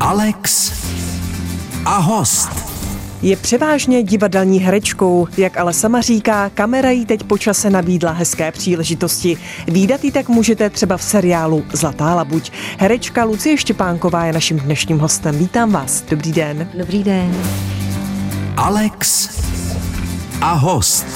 Alex a host. Je převážně divadelní herečkou, jak ale sama říká, kamera jí teď po čase nabídla hezké příležitosti. Výdat ji tak můžete třeba v seriálu Zlatá labuť. Herečka Lucie Štěpánková je naším dnešním hostem. Vítám vás. Dobrý den. Dobrý den. Alex a host.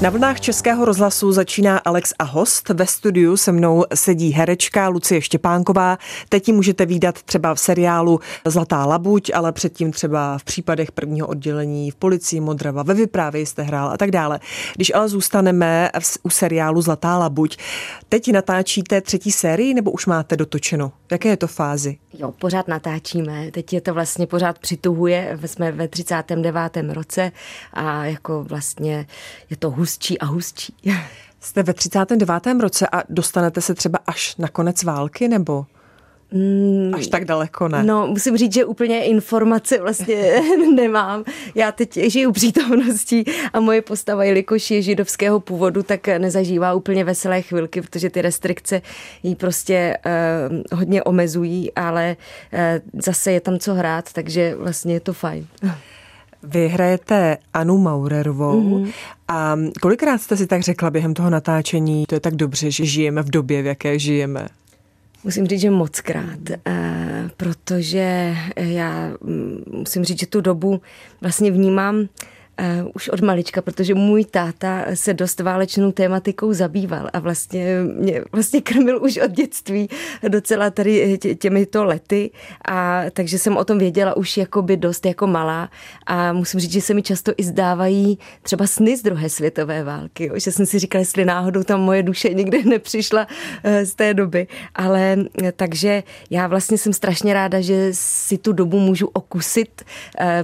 Na vlnách Českého rozhlasu začíná Alex a host. Ve studiu se mnou sedí herečka Lucie Štěpánková. Teď ji můžete výdat třeba v seriálu Zlatá labuť, ale předtím třeba v případech prvního oddělení v policii Modrava, ve vyprávě jste hrál a tak dále. Když ale zůstaneme u seriálu Zlatá labuť, teď natáčíte třetí sérii nebo už máte dotočeno? Jaké je to fázi? Jo, pořád natáčíme. Teď je to vlastně pořád přituhuje. Jsme ve 39. roce a jako vlastně je to hustší a hustší. Jste ve 39. roce a dostanete se třeba až na konec války, nebo? Mm, Až tak daleko ne. No, musím říct, že úplně informace vlastně nemám. Já teď žiju přítomností a moje postava, jelikož je židovského původu, tak nezažívá úplně veselé chvilky, protože ty restrikce jí prostě uh, hodně omezují, ale uh, zase je tam co hrát, takže vlastně je to fajn. Vy hrajete Anu Maurerovou mm-hmm. a kolikrát jste si tak řekla během toho natáčení, to je tak dobře, že žijeme v době, v jaké žijeme? Musím říct, že moc krát, eh, protože já mm, musím říct, že tu dobu vlastně vnímám Uh, už od malička, protože můj táta se dost válečnou tématikou zabýval a vlastně mě vlastně krmil už od dětství docela tady tě, těmito lety a takže jsem o tom věděla už jakoby dost jako malá a musím říct, že se mi často i zdávají třeba sny z druhé světové války, jo? že jsem si říkala, jestli náhodou tam moje duše nikdy nepřišla uh, z té doby, ale uh, takže já vlastně jsem strašně ráda, že si tu dobu můžu okusit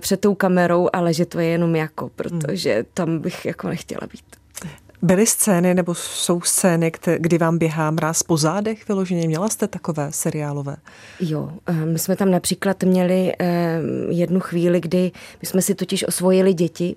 před tou kamerou, ale že to je jenom jako jako, protože tam bych jako nechtěla být. Byly scény nebo jsou scény, kdy vám běhá mráz po zádech vyloženě? Měla jste takové seriálové? Jo, eh, my jsme tam například měli eh, jednu chvíli, kdy my jsme si totiž osvojili děti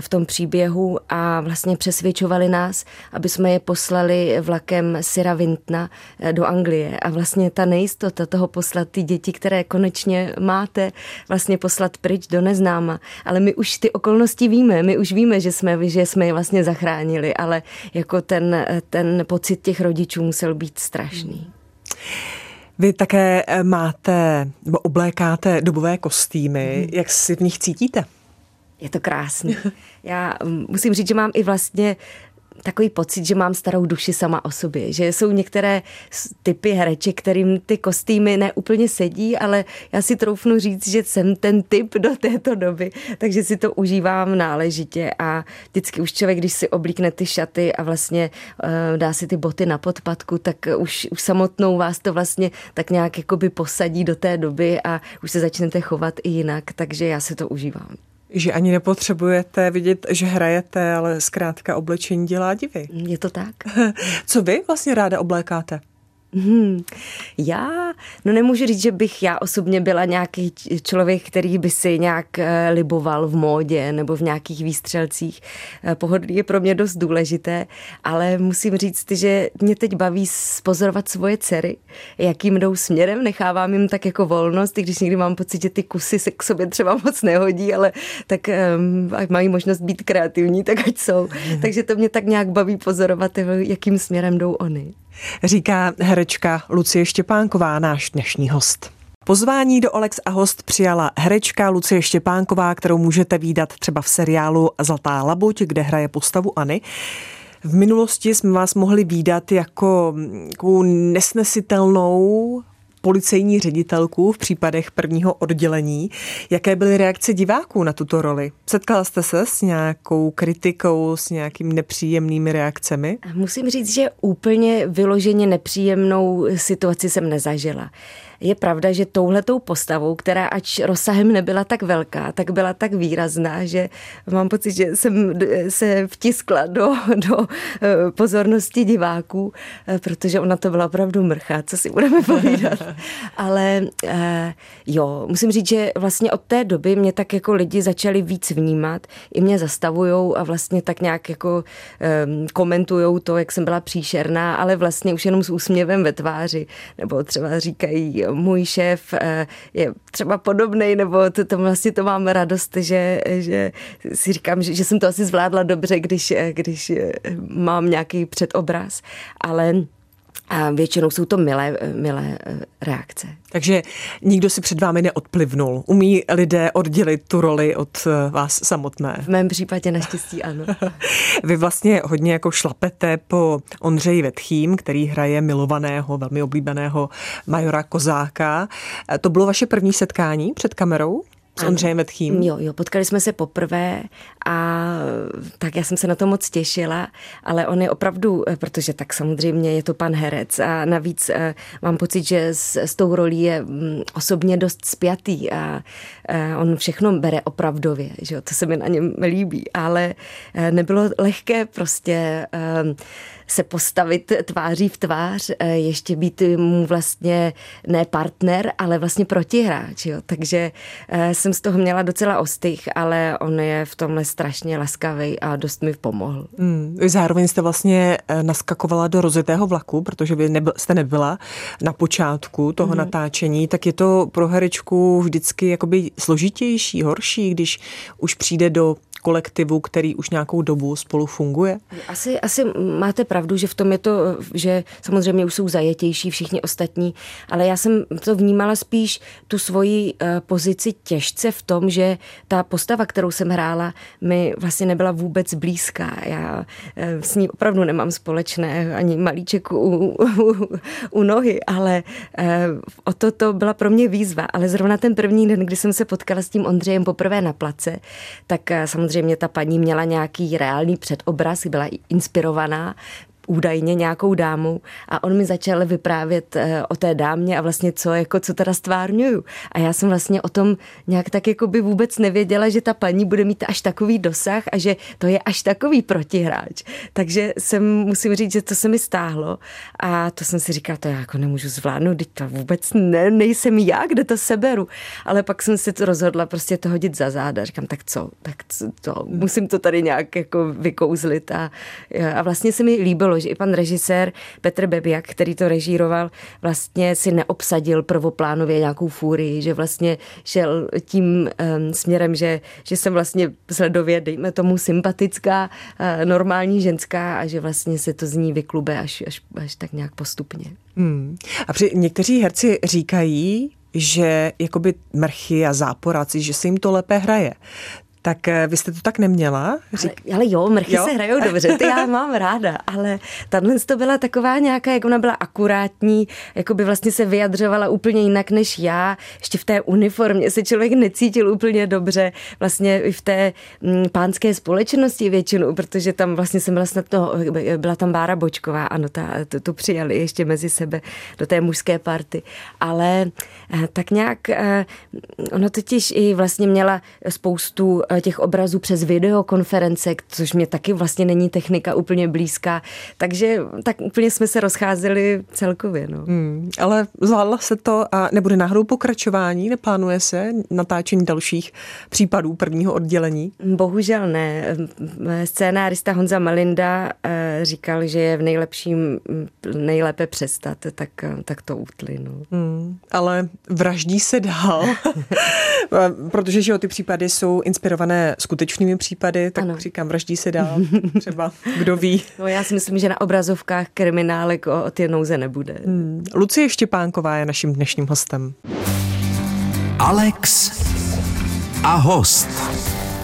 v tom příběhu a vlastně přesvědčovali nás, aby jsme je poslali vlakem Syra Vintna do Anglie. A vlastně ta nejistota toho poslat ty děti, které konečně máte, vlastně poslat pryč do neznáma. Ale my už ty okolnosti víme, my už víme, že jsme, že jsme je vlastně zachránili ale jako ten, ten pocit těch rodičů musel být strašný. Vy také eh, máte, nebo oblékáte dobové kostýmy. Hmm. Jak si v nich cítíte? Je to krásný. Já mm, musím říct, že mám i vlastně takový pocit, že mám starou duši sama o sobě, že jsou některé typy hereček, kterým ty kostýmy neúplně sedí, ale já si troufnu říct, že jsem ten typ do této doby, takže si to užívám náležitě a vždycky už člověk, když si oblíkne ty šaty a vlastně uh, dá si ty boty na podpadku, tak už, už samotnou vás to vlastně tak nějak jakoby posadí do té doby a už se začnete chovat i jinak, takže já si to užívám. Že ani nepotřebujete vidět, že hrajete, ale zkrátka oblečení dělá divy. Je to tak. Co vy vlastně ráda oblékáte? Hmm. Já, no nemůžu říct, že bych já osobně byla nějaký člověk, který by si nějak eh, liboval v módě nebo v nějakých výstřelcích. Eh, pohodlí je pro mě dost důležité, ale musím říct, že mě teď baví spozorovat svoje dcery, jakým jdou směrem, nechávám jim tak jako volnost, i když někdy mám pocit, že ty kusy se k sobě třeba moc nehodí, ale tak um, mají možnost být kreativní, tak ať jsou. Takže to mě tak nějak baví pozorovat, jakým směrem jdou oni. Říká herečka Lucie Štěpánková, náš dnešní host. Pozvání do Alex a host přijala herečka Lucie Štěpánková, kterou můžete výdat třeba v seriálu Zlatá labuť, kde hraje postavuAny. V minulosti jsme vás mohli výdat jako nesnesitelnou policejní ředitelku v případech prvního oddělení. Jaké byly reakce diváků na tuto roli? Setkala jste se s nějakou kritikou, s nějakými nepříjemnými reakcemi? Musím říct, že úplně vyloženě nepříjemnou situaci jsem nezažila je pravda, že touhletou postavou, která ač rozsahem nebyla tak velká, tak byla tak výrazná, že mám pocit, že jsem se vtiskla do, do eh, pozornosti diváků, eh, protože ona to byla opravdu mrcha, co si budeme povídat. Ale eh, jo, musím říct, že vlastně od té doby mě tak jako lidi začali víc vnímat, i mě zastavujou a vlastně tak nějak jako komentujou to, jak jsem byla příšerná, ale vlastně už jenom s úsměvem ve tváři, nebo třeba říkají, můj šéf je třeba podobný, nebo to, to vlastně to mám radost, že, že si říkám, že, že jsem to asi zvládla dobře, když, když mám nějaký předobraz, ale a většinou jsou to milé, milé eh, reakce. Takže nikdo si před vámi neodplivnul. Umí lidé oddělit tu roli od eh, vás samotné? V mém případě naštěstí ano. Vy vlastně hodně jako šlapete po Ondřeji Vetchým, který hraje milovaného, velmi oblíbeného majora Kozáka. Eh, to bylo vaše první setkání před kamerou? S Ondřejem Vetchým? Jo, jo, potkali jsme se poprvé a tak já jsem se na to moc těšila, ale on je opravdu, eh, protože tak samozřejmě je to pan herec a navíc eh, mám pocit, že s, s tou rolí je mm, osobně dost spjatý a eh, on všechno bere opravdově, že jo, to se mi na něm líbí, ale nebylo lehké prostě se postavit tváří v tvář, ještě být mu vlastně ne partner, ale vlastně protihráč. Jo. Takže jsem z toho měla docela ostych, ale on je v tomhle strašně laskavý a dost mi pomohl. Hmm. Zároveň jste vlastně eh, naskakovala do rozjetého vlaku, protože vy nebyl, jste nebyla na počátku toho hmm. natáčení, tak je to pro herečku vždycky jakoby složitější, horší, když už přijde do kolektivu, který už nějakou dobu spolu funguje? Asi, asi máte pravdu, že v tom je to, že samozřejmě už jsou zajetější všichni ostatní, ale já jsem to vnímala spíš tu svoji uh, pozici těžce v tom, že ta postava, kterou jsem hrála, mi vlastně nebyla vůbec blízká. Já uh, s ní opravdu nemám společné ani malíček u, u, u nohy, ale uh, o to to byla pro mě výzva. Ale zrovna ten první den, kdy jsem se potkala s tím Ondřejem poprvé na place, tak samozřejmě samozřejmě ta paní měla nějaký reálný předobraz, byla inspirovaná údajně nějakou dámu a on mi začal vyprávět eh, o té dámě a vlastně co, jako co teda stvárňuju. A já jsem vlastně o tom nějak tak jako by vůbec nevěděla, že ta paní bude mít až takový dosah a že to je až takový protihráč. Takže jsem, musím říct, že to se mi stáhlo a to jsem si říkala, to já jako nemůžu zvládnout, teď to vůbec ne, nejsem já, kde to seberu. Ale pak jsem se to rozhodla prostě to hodit za záda. Říkám, tak co, tak co, to, musím to tady nějak jako vykouzlit a, a vlastně se mi líbilo, že i pan režisér Petr Bebiak, který to režíroval, vlastně si neobsadil prvoplánově nějakou fúrii, že vlastně šel tím um, směrem, že, že jsem vlastně sledově, dejme tomu, sympatická, uh, normální ženská a že vlastně se to z ní vyklube až, až, až tak nějak postupně. Hmm. A při, někteří herci říkají, že jakoby mrchy a záporáci, že se jim to lépe hraje. Tak eh, vy jste to tak neměla? Řík... Ale, ale jo, mrchy jo? se hrajou dobře, ty já mám ráda, ale tahle to byla taková nějaká, jak ona byla akurátní, jako by vlastně se vyjadřovala úplně jinak než já. Ještě v té uniformě se člověk necítil úplně dobře, vlastně i v té m, mm, pánské společnosti většinou, protože tam vlastně jsem byla snad, no, byla tam Bára Bočková, ano, ta, to, to přijali ještě mezi sebe do té mužské party, ale eh, tak nějak, eh, ono totiž i vlastně měla spoustu Eh, těch obrazů přes videokonference, což mě taky vlastně není technika úplně blízká. Takže tak úplně jsme se rozcházeli celkově. No. Hmm, ale zvládla se to a nebude náhodou pokračování? Neplánuje se natáčení dalších případů prvního oddělení? Bohužel ne. Scénárista Honza Malinda eh, říkal, že je v nejlepším nejlépe přestat, tak, tak to utli. No. Hmm, ale vraždí se dál, protože že ty případy jsou inspirované inspirované skutečnými případy, tak ano. říkám, vraždí se dál, třeba, kdo ví. No já si myslím, že na obrazovkách kriminálek o, o ty nouze nebude. Hmm. Lucie Štěpánková je naším dnešním hostem. Alex a host.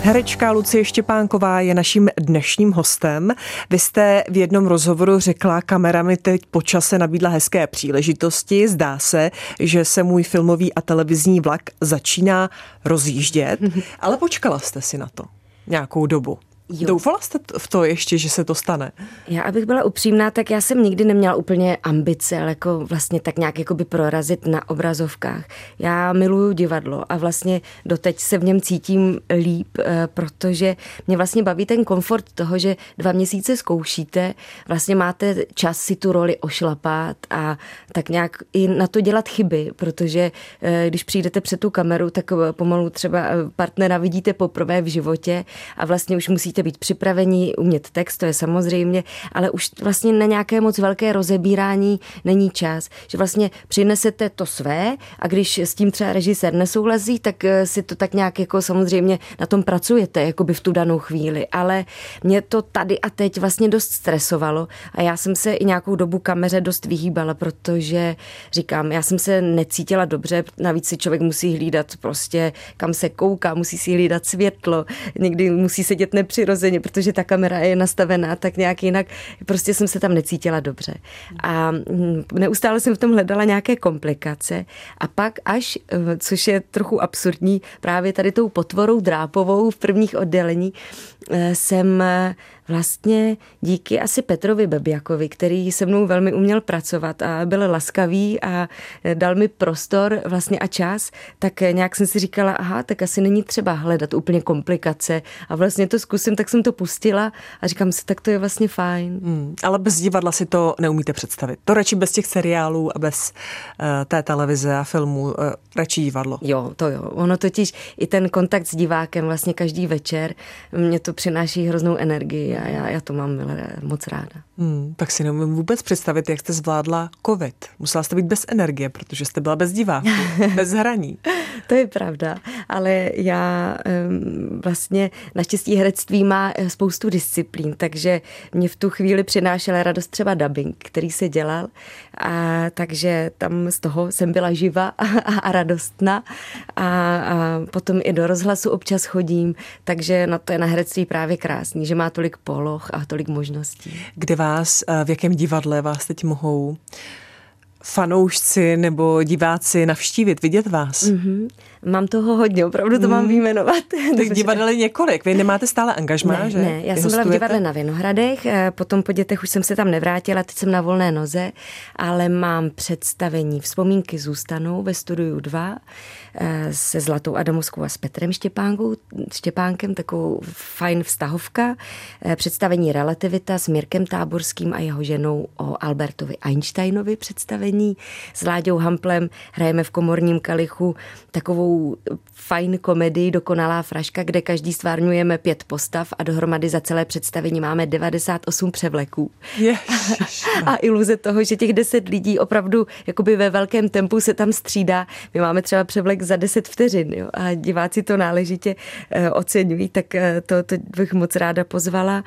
Herečka Lucie Štěpánková je naším dnešním hostem. Vy jste v jednom rozhovoru řekla, kamera mi teď po čase nabídla hezké příležitosti. Zdá se, že se můj filmový a televizní vlak začíná rozjíždět, ale počkala jste si na to nějakou dobu. Jo. Doufala jste v to ještě, že se to stane? Já, abych byla upřímná, tak já jsem nikdy neměla úplně ambice, ale jako vlastně tak nějak jako by prorazit na obrazovkách. Já miluju divadlo a vlastně doteď se v něm cítím líp, eh, protože mě vlastně baví ten komfort toho, že dva měsíce zkoušíte, vlastně máte čas si tu roli ošlapat a tak nějak i na to dělat chyby, protože eh, když přijdete před tu kameru, tak pomalu třeba partnera vidíte poprvé v životě a vlastně už musíte musíte být připraveni, umět text, to je samozřejmě, ale už vlastně na nějaké moc velké rozebírání není čas. Že vlastně přinesete to své a když s tím třeba režisér nesouhlasí, tak eh, si to tak nějak jako samozřejmě na tom pracujete, jako by v tu danou chvíli. Ale mě to tady a teď vlastně dost stresovalo a já jsem se i nějakou dobu kameře dost vyhýbala, protože říkám, já jsem se necítila dobře, navíc si člověk musí hlídat prostě, kam se kouká, musí si hlídat světlo, někdy musí sedět nepřirozeně, protože ta kamera je nastavená tak nějak jinak. Prostě jsem se tam necítila dobře. A hm, neustále jsem v tom hledala nějaké komplikace a pak až, eh, což je trochu absurdní, právě tady tou potvorou drápovou v prvních oddělení eh, jsem vlastně díky asi Petrovi Bebiakovi, který se mnou velmi uměl pracovat a byl laskavý a dal mi prostor vlastně a čas, tak nějak jsem si říkala, aha, tak asi není třeba hledat úplně komplikace a vlastně to zkusím, tak jsem to pustila a říkám si, tak to je vlastně fajn. Hmm, ale bez divadla si to neumíte představit. To radši bez těch seriálů a bez uh, té televize a filmů, uh, radši divadlo. Jo, to jo. Ono totiž i ten kontakt s divákem vlastně každý večer, mě to přináší hroznou energii a já, já to mám moc ráda. Hmm, tak si neumím vůbec představit, jak jste zvládla covid. Musela jste být bez energie, protože jste byla bez diváků, bez hraní. to je pravda, ale já vlastně naštěstí herectví má eh, spoustu disciplín, takže mě v tu chvíli přinášela radost třeba dubbing, který se dělal, a takže tam z toho jsem byla živa a, a radostná a, a potom i do rozhlasu občas chodím, takže na to je na herectví právě krásný, že má tolik poloh a tolik možností. Kde vás, eh, v jakém divadle vás teď mohou fanoušci nebo diváci navštívit, vidět vás? Mm-hmm. Mám toho hodně, opravdu to mm. mám vyjmenovat. Těch divadel několik, vy nemáte stále angažmá, ne, že? Ne, já Vy jsem byla v divadle na Vinohradech, eh, potom po dětech už jsem se tam nevrátila, teď jsem na volné noze, ale mám představení Vzpomínky zůstanou ve studiu 2 eh, se Zlatou Adamovskou a s Petrem Štěpánkou, Štěpánkem, takovou fajn vztahovka, eh, představení Relativita s Mirkem Táborským a jeho ženou o Albertovi Einsteinovi představení, s Láďou Hamplem hrajeme v komorním kalichu takovou takovou fajn komedii Dokonalá fraška, kde každý stvárňujeme pět postav a dohromady za celé představení máme 98 převleků. Ježiš. a iluze toho, že těch 10 lidí opravdu jakoby ve velkém tempu se tam střídá. My máme třeba převlek za 10 vteřin jo, a diváci to náležitě uh, oceňují, tak uh, to, to bych moc ráda pozvala.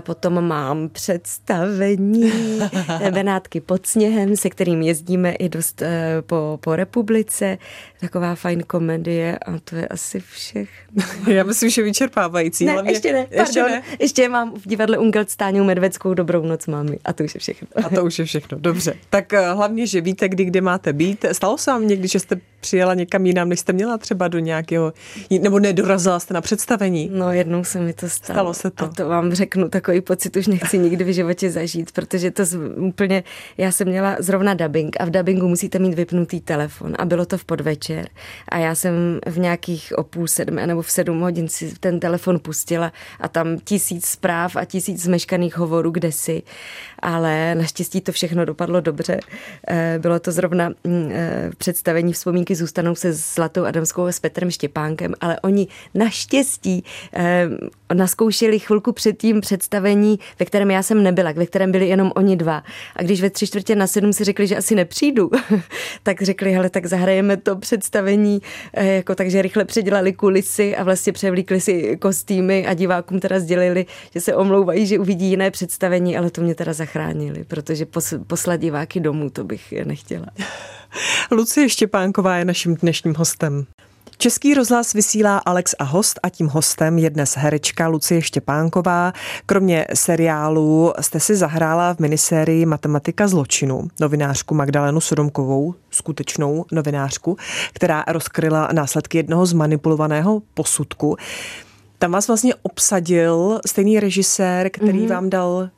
Potom mám představení Benátky pod sněhem, se kterým jezdíme i dost eh, po, po republice. Taková fajn komedie a to je asi všechno. Já myslím, že vyčerpávající. Ne, hlavně, ještě ne, pardon. Ještě, ne. ještě mám v divadle Ungelt Stáňou Medveckou Dobrou noc mámy a to už je všechno. A to už je všechno, dobře. Tak eh, hlavně, že víte, kdy kde máte být. Stalo se vám někdy, že jste přijela někam jinam, než jste měla třeba do nějakého, nebo nedorazila jste na představení? No jednou se mi to stalo. Stalo se to. A to vám řeknu, takový pocit už nechci nikdy v životě zažít, protože to z, úplně, já jsem měla zrovna dubbing a v dubbingu musíte mít vypnutý telefon a bylo to v podvečer a já jsem v nějakých o půl sedm nebo v sedm hodin si ten telefon pustila a tam tisíc zpráv a tisíc zmeškaných hovorů kde si, ale naštěstí to všechno dopadlo dobře. Eh, bylo to zrovna mm, eh, představení vzpomínky zůstanou se Zlatou Adamskou a s Petrem Štěpánkem, ale oni naštěstí eh, naskoušeli chvilku předtím představení, ve kterém já jsem nebyla, ve kterém byli jenom oni dva. A když ve tři čtvrtě na sedm si řekli, že asi nepřijdu, tak řekli, hele, tak zahrajeme to představení, eh, jako takže rychle předělali kulisy a vlastně převlíkli si kostýmy a divákům teda sdělili, že se omlouvají, že uvidí jiné představení, ale to mě teda zachránili, protože poslat diváky domů, to bych nechtěla. Lucie Štěpánková je naším dnešním hostem. Český rozhlas vysílá Alex a host a tím hostem je dnes herečka Lucie Štěpánková. Kromě seriálu jste si zahrála v minisérii Matematika zločinu novinářku Magdalenu Sodomkovou, skutečnou novinářku, která rozkryla následky jednoho zmanipulovaného posudku. Tam vás vlastně obsadil stejný režisér, který mm-hmm. vám dal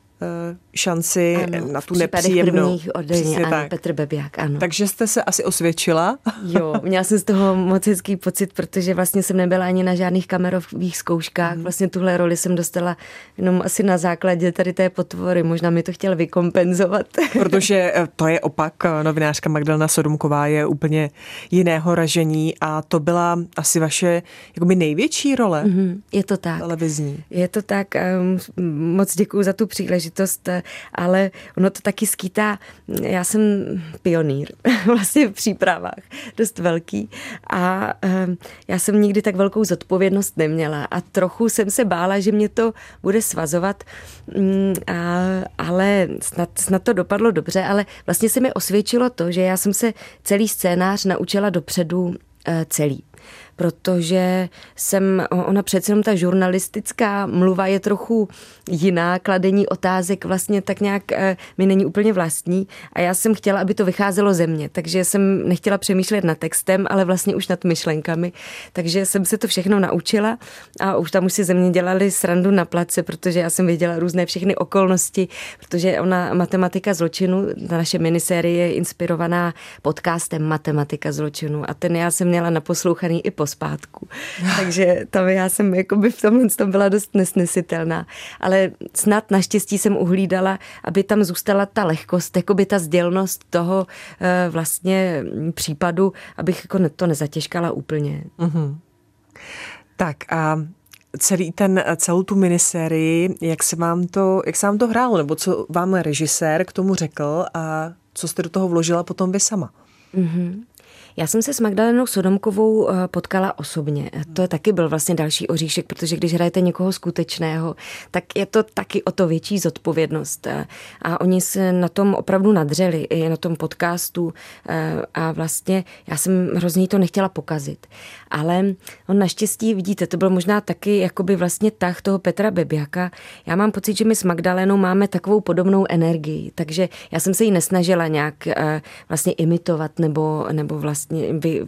šanci ano, na tu nepříjemnou. Přesně ano, tak. Petr Bebiák, ano. Takže jste se asi osvědčila? Jo, měla jsem z toho moc hezký pocit, protože vlastně jsem nebyla ani na žádných kamerových zkouškách. Hmm. Vlastně tuhle roli jsem dostala jenom asi na základě tady té potvory. Možná mi to chtěl vykompenzovat. Protože eh, to je opak. Novinářka Magdalena Sodumková je úplně jiného ražení a to byla asi vaše jakoby největší role. Mm-hmm, je to tak. Televizní. Je to tak. Um, moc děkuji za tu příležitost, ale ono to taky skýtá. Já jsem pionýr vlastně v přípravách, dost velký a um, já jsem nikdy tak velkou zodpovědnost neměla a trochu jsem se bála, že mě to bude svazovat, um, a, ale snad, snad to dopadlo dobře, ale vlastně se mi osvědčilo to, že já jsem se celý scénář naučila dopředu uh, celý protože jsem, ona přece jenom ta žurnalistická mluva je trochu jiná, kladení otázek vlastně tak nějak eh, mi není úplně vlastní a já jsem chtěla, aby to vycházelo ze mě, takže jsem nechtěla přemýšlet nad textem, ale vlastně už nad myšlenkami, takže jsem se to všechno naučila a už tam už si ze mě dělali srandu na place, protože já jsem věděla různé všechny okolnosti, protože ona matematika zločinu, ta naše minisérie je inspirovaná podcastem Matematika zločinu a ten já jsem měla naposlouchaný i po pospátku. Takže tam já jsem jakoby v tomhle tom byla dost nesnesitelná. Ale snad naštěstí jsem uhlídala, aby tam zůstala ta lehkost, jakoby ta sdělnost toho eh, vlastně případu, abych jako to nezatěžkala úplně. Mm-hmm. Tak a celý ten, celou tu minisérii, jak se vám to, jak se vám to hrálo, nebo co vám režisér k tomu řekl a co jste do toho vložila potom vy sama? Mm-hmm. Já jsem se s Magdalenou Sodomkovou eh, potkala osobně. To je taky byl vlastně další oříšek, protože když hrajete někoho skutečného, tak je to taky o to větší zodpovědnost. Eh, a oni se na tom opravdu nadřeli, i na tom podcastu. Eh, a vlastně já jsem hrozně to nechtěla pokazit. Ale on naštěstí, vidíte, to byl možná taky jakoby vlastně tah toho Petra Bebiaka. Já mám pocit, že my s Magdalenou máme takovou podobnou energii, takže já jsem se jí nesnažila nějak vlastně imitovat nebo, nebo vlastně vlastně vy,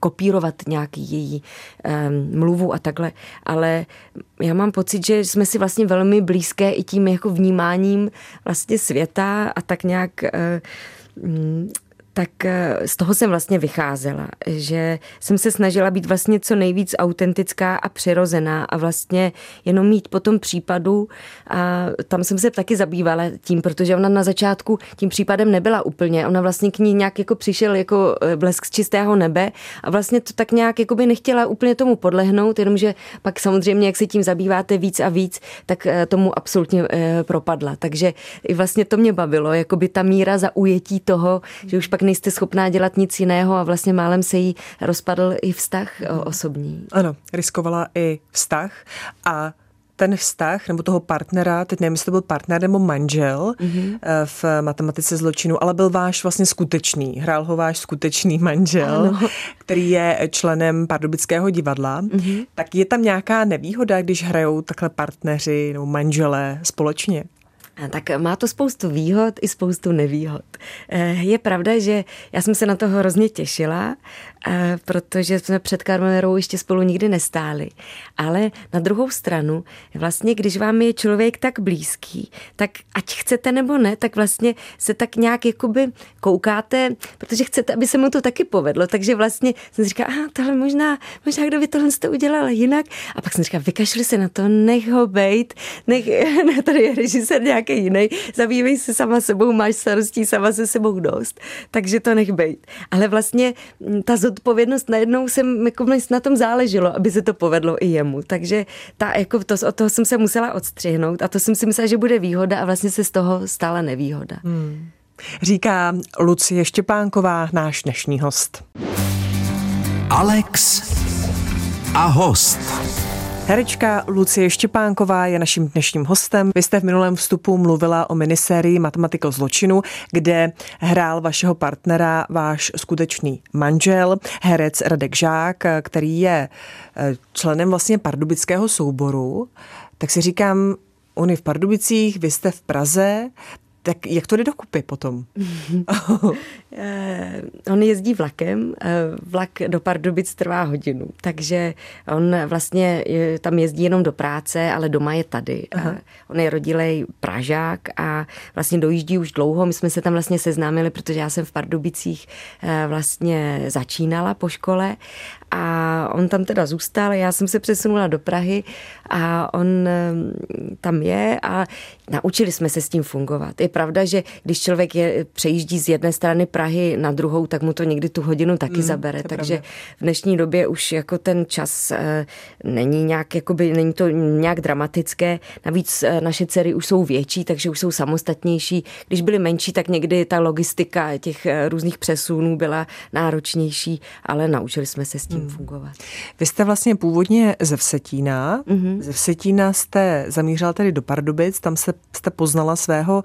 kopírovat nějaký její um, mluvu a takhle, ale já mám pocit, že jsme si vlastně velmi blízké i tím jako vnímáním vlastně světa a tak nějak uh, tak eh, z toho jsem vlastně vycházela, že jsem se snažila být vlastně co nejvíc autentická a přirozená a vlastně jenom mít po tom případu a tam jsem se taky zabývala tím, protože ona na začátku tím případem nebyla úplně, ona vlastně k ní nějak jako přišel jako eh, blesk z čistého nebe a vlastně to tak nějak jako by nechtěla úplně tomu podlehnout, jenomže pak samozřejmě, jak se tím zabýváte víc a víc, tak eh, tomu absolutně propadla. Takže i vlastně to mě bavilo, jako by ta míra zaujetí toho, že už pak nejste schopná dělat nic jiného a vlastně málem se jí rozpadl i vztah osobní. Ano, riskovala i vztah a ten vztah nebo toho partnera, teď nevím, jestli to byl partner nebo manžel mm-hmm. v matematice zločinu, ale byl váš vlastně skutečný, hrál ho váš skutečný manžel, ano. který je členem Pardubického divadla. Mm-hmm. Tak je tam nějaká nevýhoda, když hrajou takhle partneři nebo manželé společně? Tak má to spoustu výhod i spoustu nevýhod. Eh, je pravda, že já jsem se na to hrozně těšila, protože jsme před kamerou ještě spolu nikdy nestáli. Ale na druhou stranu, vlastně, když vám je člověk tak blízký, tak ať chcete nebo ne, tak vlastně se tak nějak jakoby koukáte, protože chcete, aby se mu to taky povedlo. Takže vlastně jsem si říkala, aha, tohle možná, možná kdo by tohle to udělal jinak. A pak jsem říkala, vykašli se na to, nech ho bejt, nech, ne, tady je režisér nějaký nějaký jiný. Zabývej se sama sebou, máš starostí sama se sebou dost, takže to nech bejt. Ale vlastně mm, ta zodpovědnost najednou jsem, jako na tom záleželo, aby se to povedlo i jemu. Takže ta, jako to, od toho jsem se musela odstřihnout a to jsem si myslela, že bude výhoda a vlastně se z toho stala nevýhoda. Hmm. Říká Lucie Štěpánková, náš dnešní host. Alex a host. Herečka Lucie Štěpánková je naším dnešním hostem. Vy jste v minulém vstupu mluvila o minisérii Matematika zločinu, kde hrál vašeho partnera váš skutečný manžel, herec Radek Žák, který je eh, členem vlastně pardubického souboru. Tak si říkám, on je v Pardubicích, vy jste v Praze, tak jak to jde dokupy potom? Eh, on jezdí vlakem, eh, vlak do Pardubic trvá hodinu, takže on vlastně tam jezdí jenom do práce, ale doma je tady. Aha. On je rodilej Pražák a vlastně dojíždí už dlouho. My jsme se tam vlastně seznámili, protože já jsem v Pardubicích eh, vlastně začínala po škole a on tam teda zůstal, já jsem se přesunula do Prahy a on tam je a naučili jsme se s tím fungovat. Je pravda, že když člověk je, přejíždí z jedné strany Prahy na druhou, tak mu to někdy tu hodinu taky mm, zabere. Takže pravda. v dnešní době už jako ten čas e, není nějak, jakoby, není to nějak dramatické. Navíc e, naše dcery už jsou větší, takže už jsou samostatnější. Když byly menší, tak někdy ta logistika těch e, různých přesunů byla náročnější, ale naučili jsme se s tím mm. fungovat. Vy jste vlastně původně ze Vsetína. Mm-hmm. Ze Vsetína jste zamířila tedy do Pardubic, tam se, jste poznala svého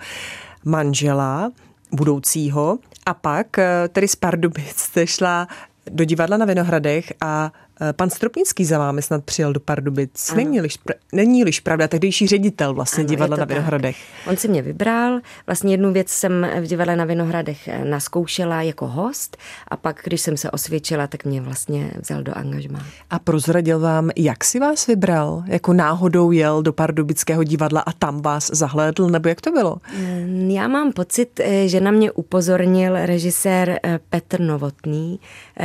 manžela budoucího. A pak eh, tedy z Pardubic jste šla do divadla na Vinohradech a pan Stropnický za vámi snad přijel do Pardubic. Není-liž, není-liž pravda, tehdejší ředitel vlastně ano, divadla na Vinohradech. Tak. On si mě vybral, vlastně jednu věc jsem v divadle na Vinohradech eh, naskoušela jako host a pak, když jsem se osvědčila, tak mě vlastně vzal do angažmá. A prozradil vám, jak si vás vybral? Jako náhodou jel do Pardubického divadla a tam vás zahlédl, nebo jak to bylo? Mm, já mám pocit, eh, že na mě upozornil režisér Petr Novotný,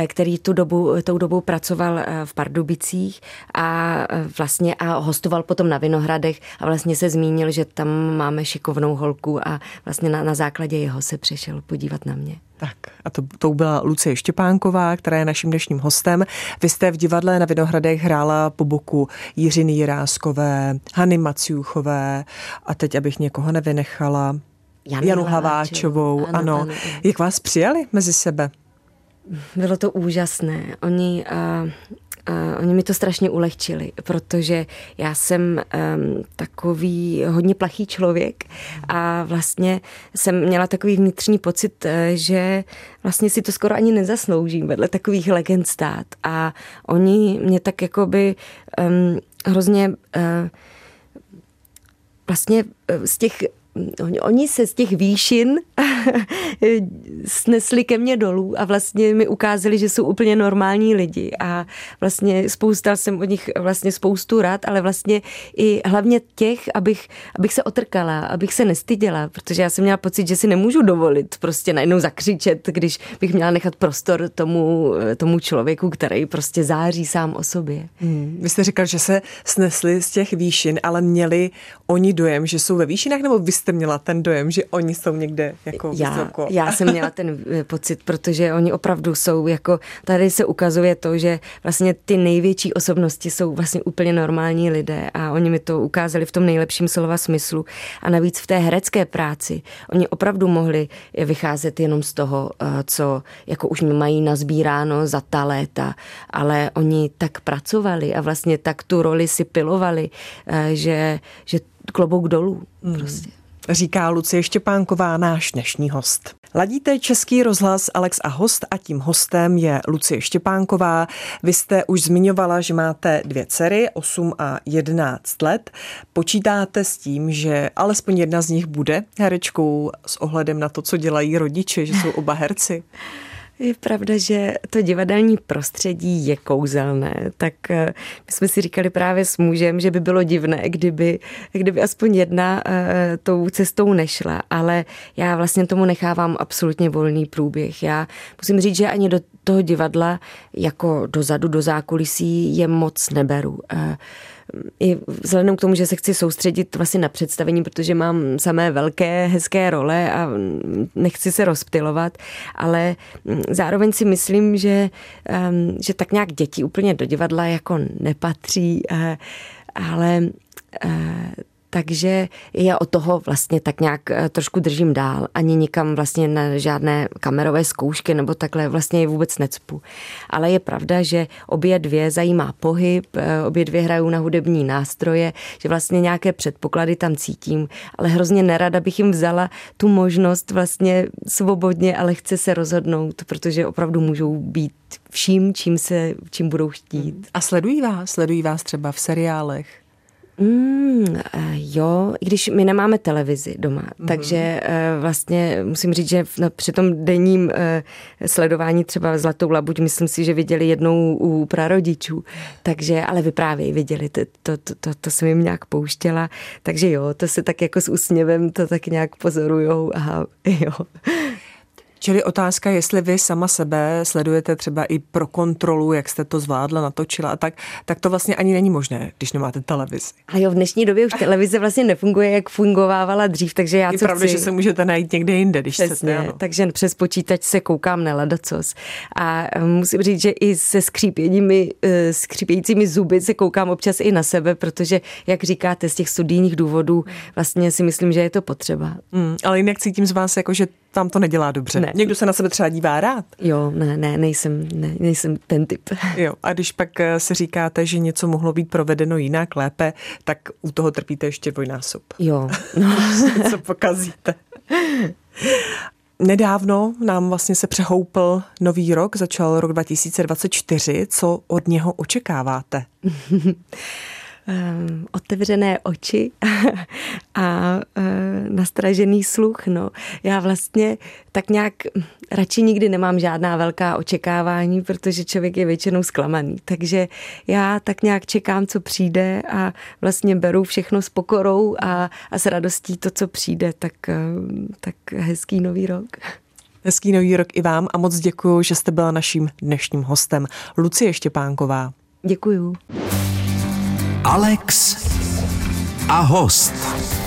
který tu dobu, tou dobou pracoval Eh, v Pardubicích a eh, vlastně a hostoval potom na Vinohradech a vlastně se zmínil, že tam máme šikovnou holku a vlastně na, na základě jeho se přišel podívat na mě. Tak a to, to byla Lucie Štěpánková, která je naším dnešním hostem. Vy jste v divadle na Vinohradech hrála po boku Jiřiny Jiráskové, Hany Maciuchové a teď, abych někoho nevynechala, Janu, Janu Hlaváčovou. Ano, ano. ano. Jak vás přijali mezi sebe? Bylo to úžasné. Oni, uh, uh, oni mi to strašně ulehčili, protože já jsem um, takový hodně plachý člověk a vlastně jsem měla takový vnitřní pocit, uh, že vlastně si to skoro ani nezasloužím vedle takových legend stát. A oni mě tak jakoby um, hrozně uh, vlastně z těch oni se z těch výšin snesli ke mně dolů a vlastně mi ukázali, že jsou úplně normální lidi a vlastně spousta jsem od nich vlastně spoustu rád, ale vlastně i hlavně těch, abych, abych se otrkala, abych se nestyděla, protože já jsem měla pocit, že si nemůžu dovolit prostě najednou zakřičet, když bych měla nechat prostor tomu, tomu člověku, který prostě září sám o sobě. Hmm. Vy jste říkal, že se snesli z těch výšin, ale měli oni dojem, že jsou ve výšinách, nebo vy jste měla ten dojem, že oni jsou někde jako já, vysoko? Já jsem měla ten eh, pocit, protože oni opravdu jsou jako, tady se ukazuje to, že vlastně ty největší osobnosti jsou vlastně úplně normální lidé a oni mi to ukázali v tom nejlepším slova smyslu a navíc v té herecké práci oni opravdu mohli vycházet jenom z toho, eh, co jako už mají nazbíráno za ta léta, ale oni tak pracovali a vlastně tak tu roli si pilovali, eh, že, že klobouk dolů mm. prostě říká Lucie Štěpánková, náš dnešní host. Ladíte Český rozhlas Alex a host a tím hostem je Lucie Štěpánková. Vy jste už zmiňovala, že máte dvě dcery, 8 a 11 let. Počítáte s tím, že alespoň jedna z nich bude herečkou s ohledem na to, co dělají rodiče, že jsou oba herci? Je pravda, že to divadelní prostředí je kouzelné, tak eh, my jsme si říkali právě s mužem, že by bylo divné, kdyby, kdyby aspoň jedna uh, tou cestou nešla, ale já vlastně tomu nechávám absolutně volný průběh. Já musím říct, že ani do toho divadla jako dozadu, do zákulisí je moc neberu. Uh, i vzhledem k tomu, že se chci soustředit vlastně na představení, protože mám samé velké, hezké role a nechci se rozptilovat, ale zároveň si myslím, že, že tak nějak děti úplně do divadla jako nepatří, eh, ale eh, takže já od toho vlastně tak nějak eh, trošku držím dál. Ani nikam vlastně na žádné kamerové zkoušky nebo takhle vlastně je vůbec necpu. Ale je pravda, že obě dvě zajímá pohyb, eh, obě dvě hrajou na hudební nástroje, že vlastně nějaké předpoklady tam cítím, ale hrozně nerada bych jim vzala tu možnost vlastně svobodně, ale chce se rozhodnout, protože opravdu můžou být vším, čím se, čím budou chtít. A sledují vás? Sledují vás třeba v seriálech? Mm, eh, jo, i když my nemáme televizi doma, mm-hmm. takže eh, vlastně musím říct, že při tom denním eh, sledování třeba Zlatou labuť, myslím si, že viděli jednou u prarodičů, takže, ale vyprávějí, viděli, to, to, to, to, to jsem jim nějak pouštěla, takže jo, to se tak jako s úsměvem to tak nějak pozorujou a jo. Čili otázka, jestli vy sama sebe sledujete třeba i pro kontrolu, jak jste to zvládla, natočila a tak, tak to vlastně ani není možné, když nemáte televizi. A jo, v dnešní době už televize vlastně nefunguje, jak fungovávala dřív, takže já Je co pravda, chci... že se můžete najít někde jinde, když Přesně, chcete. Ano. takže přes počítač se koukám na ledacos. A eh, musím říct, že i se skřípěními, eh, skřípějícími zuby se koukám občas i na sebe, protože, jak říkáte, z těch studijních důvodů vlastně si myslím, že je to potřeba. Mm, ale jinak cítím z vás, jako, že tam to nedělá dobře. Ne. Někdo se na sebe třeba dívá rád. Jo, ne, ne, nejsem, ne, nejsem ten typ. Jo, a když pak eh, si říkáte, že něco mohlo být provedeno jinak, lépe, tak u toho trpíte ještě dvojnásob. Jo, no. Co pokazíte. Nedávno nám vlastně se přehoupl nový rok, začal rok 2024. Co od něho očekáváte? um, otevřené oči a uh, nastražený sluch. No. Já vlastně tak nějak radši nikdy nemám žádná velká očekávání, protože člověk je většinou zklamaný. Takže já tak nějak čekám, co přijde a vlastně beru všechno s pokorou a, a s radostí to, co přijde. Tak, uh, tak hezký nový rok. Hezký nový rok i vám a moc děkuji, že jste byla naším dnešním hostem. Lucie Štěpánková. Děkuju. Alex a host.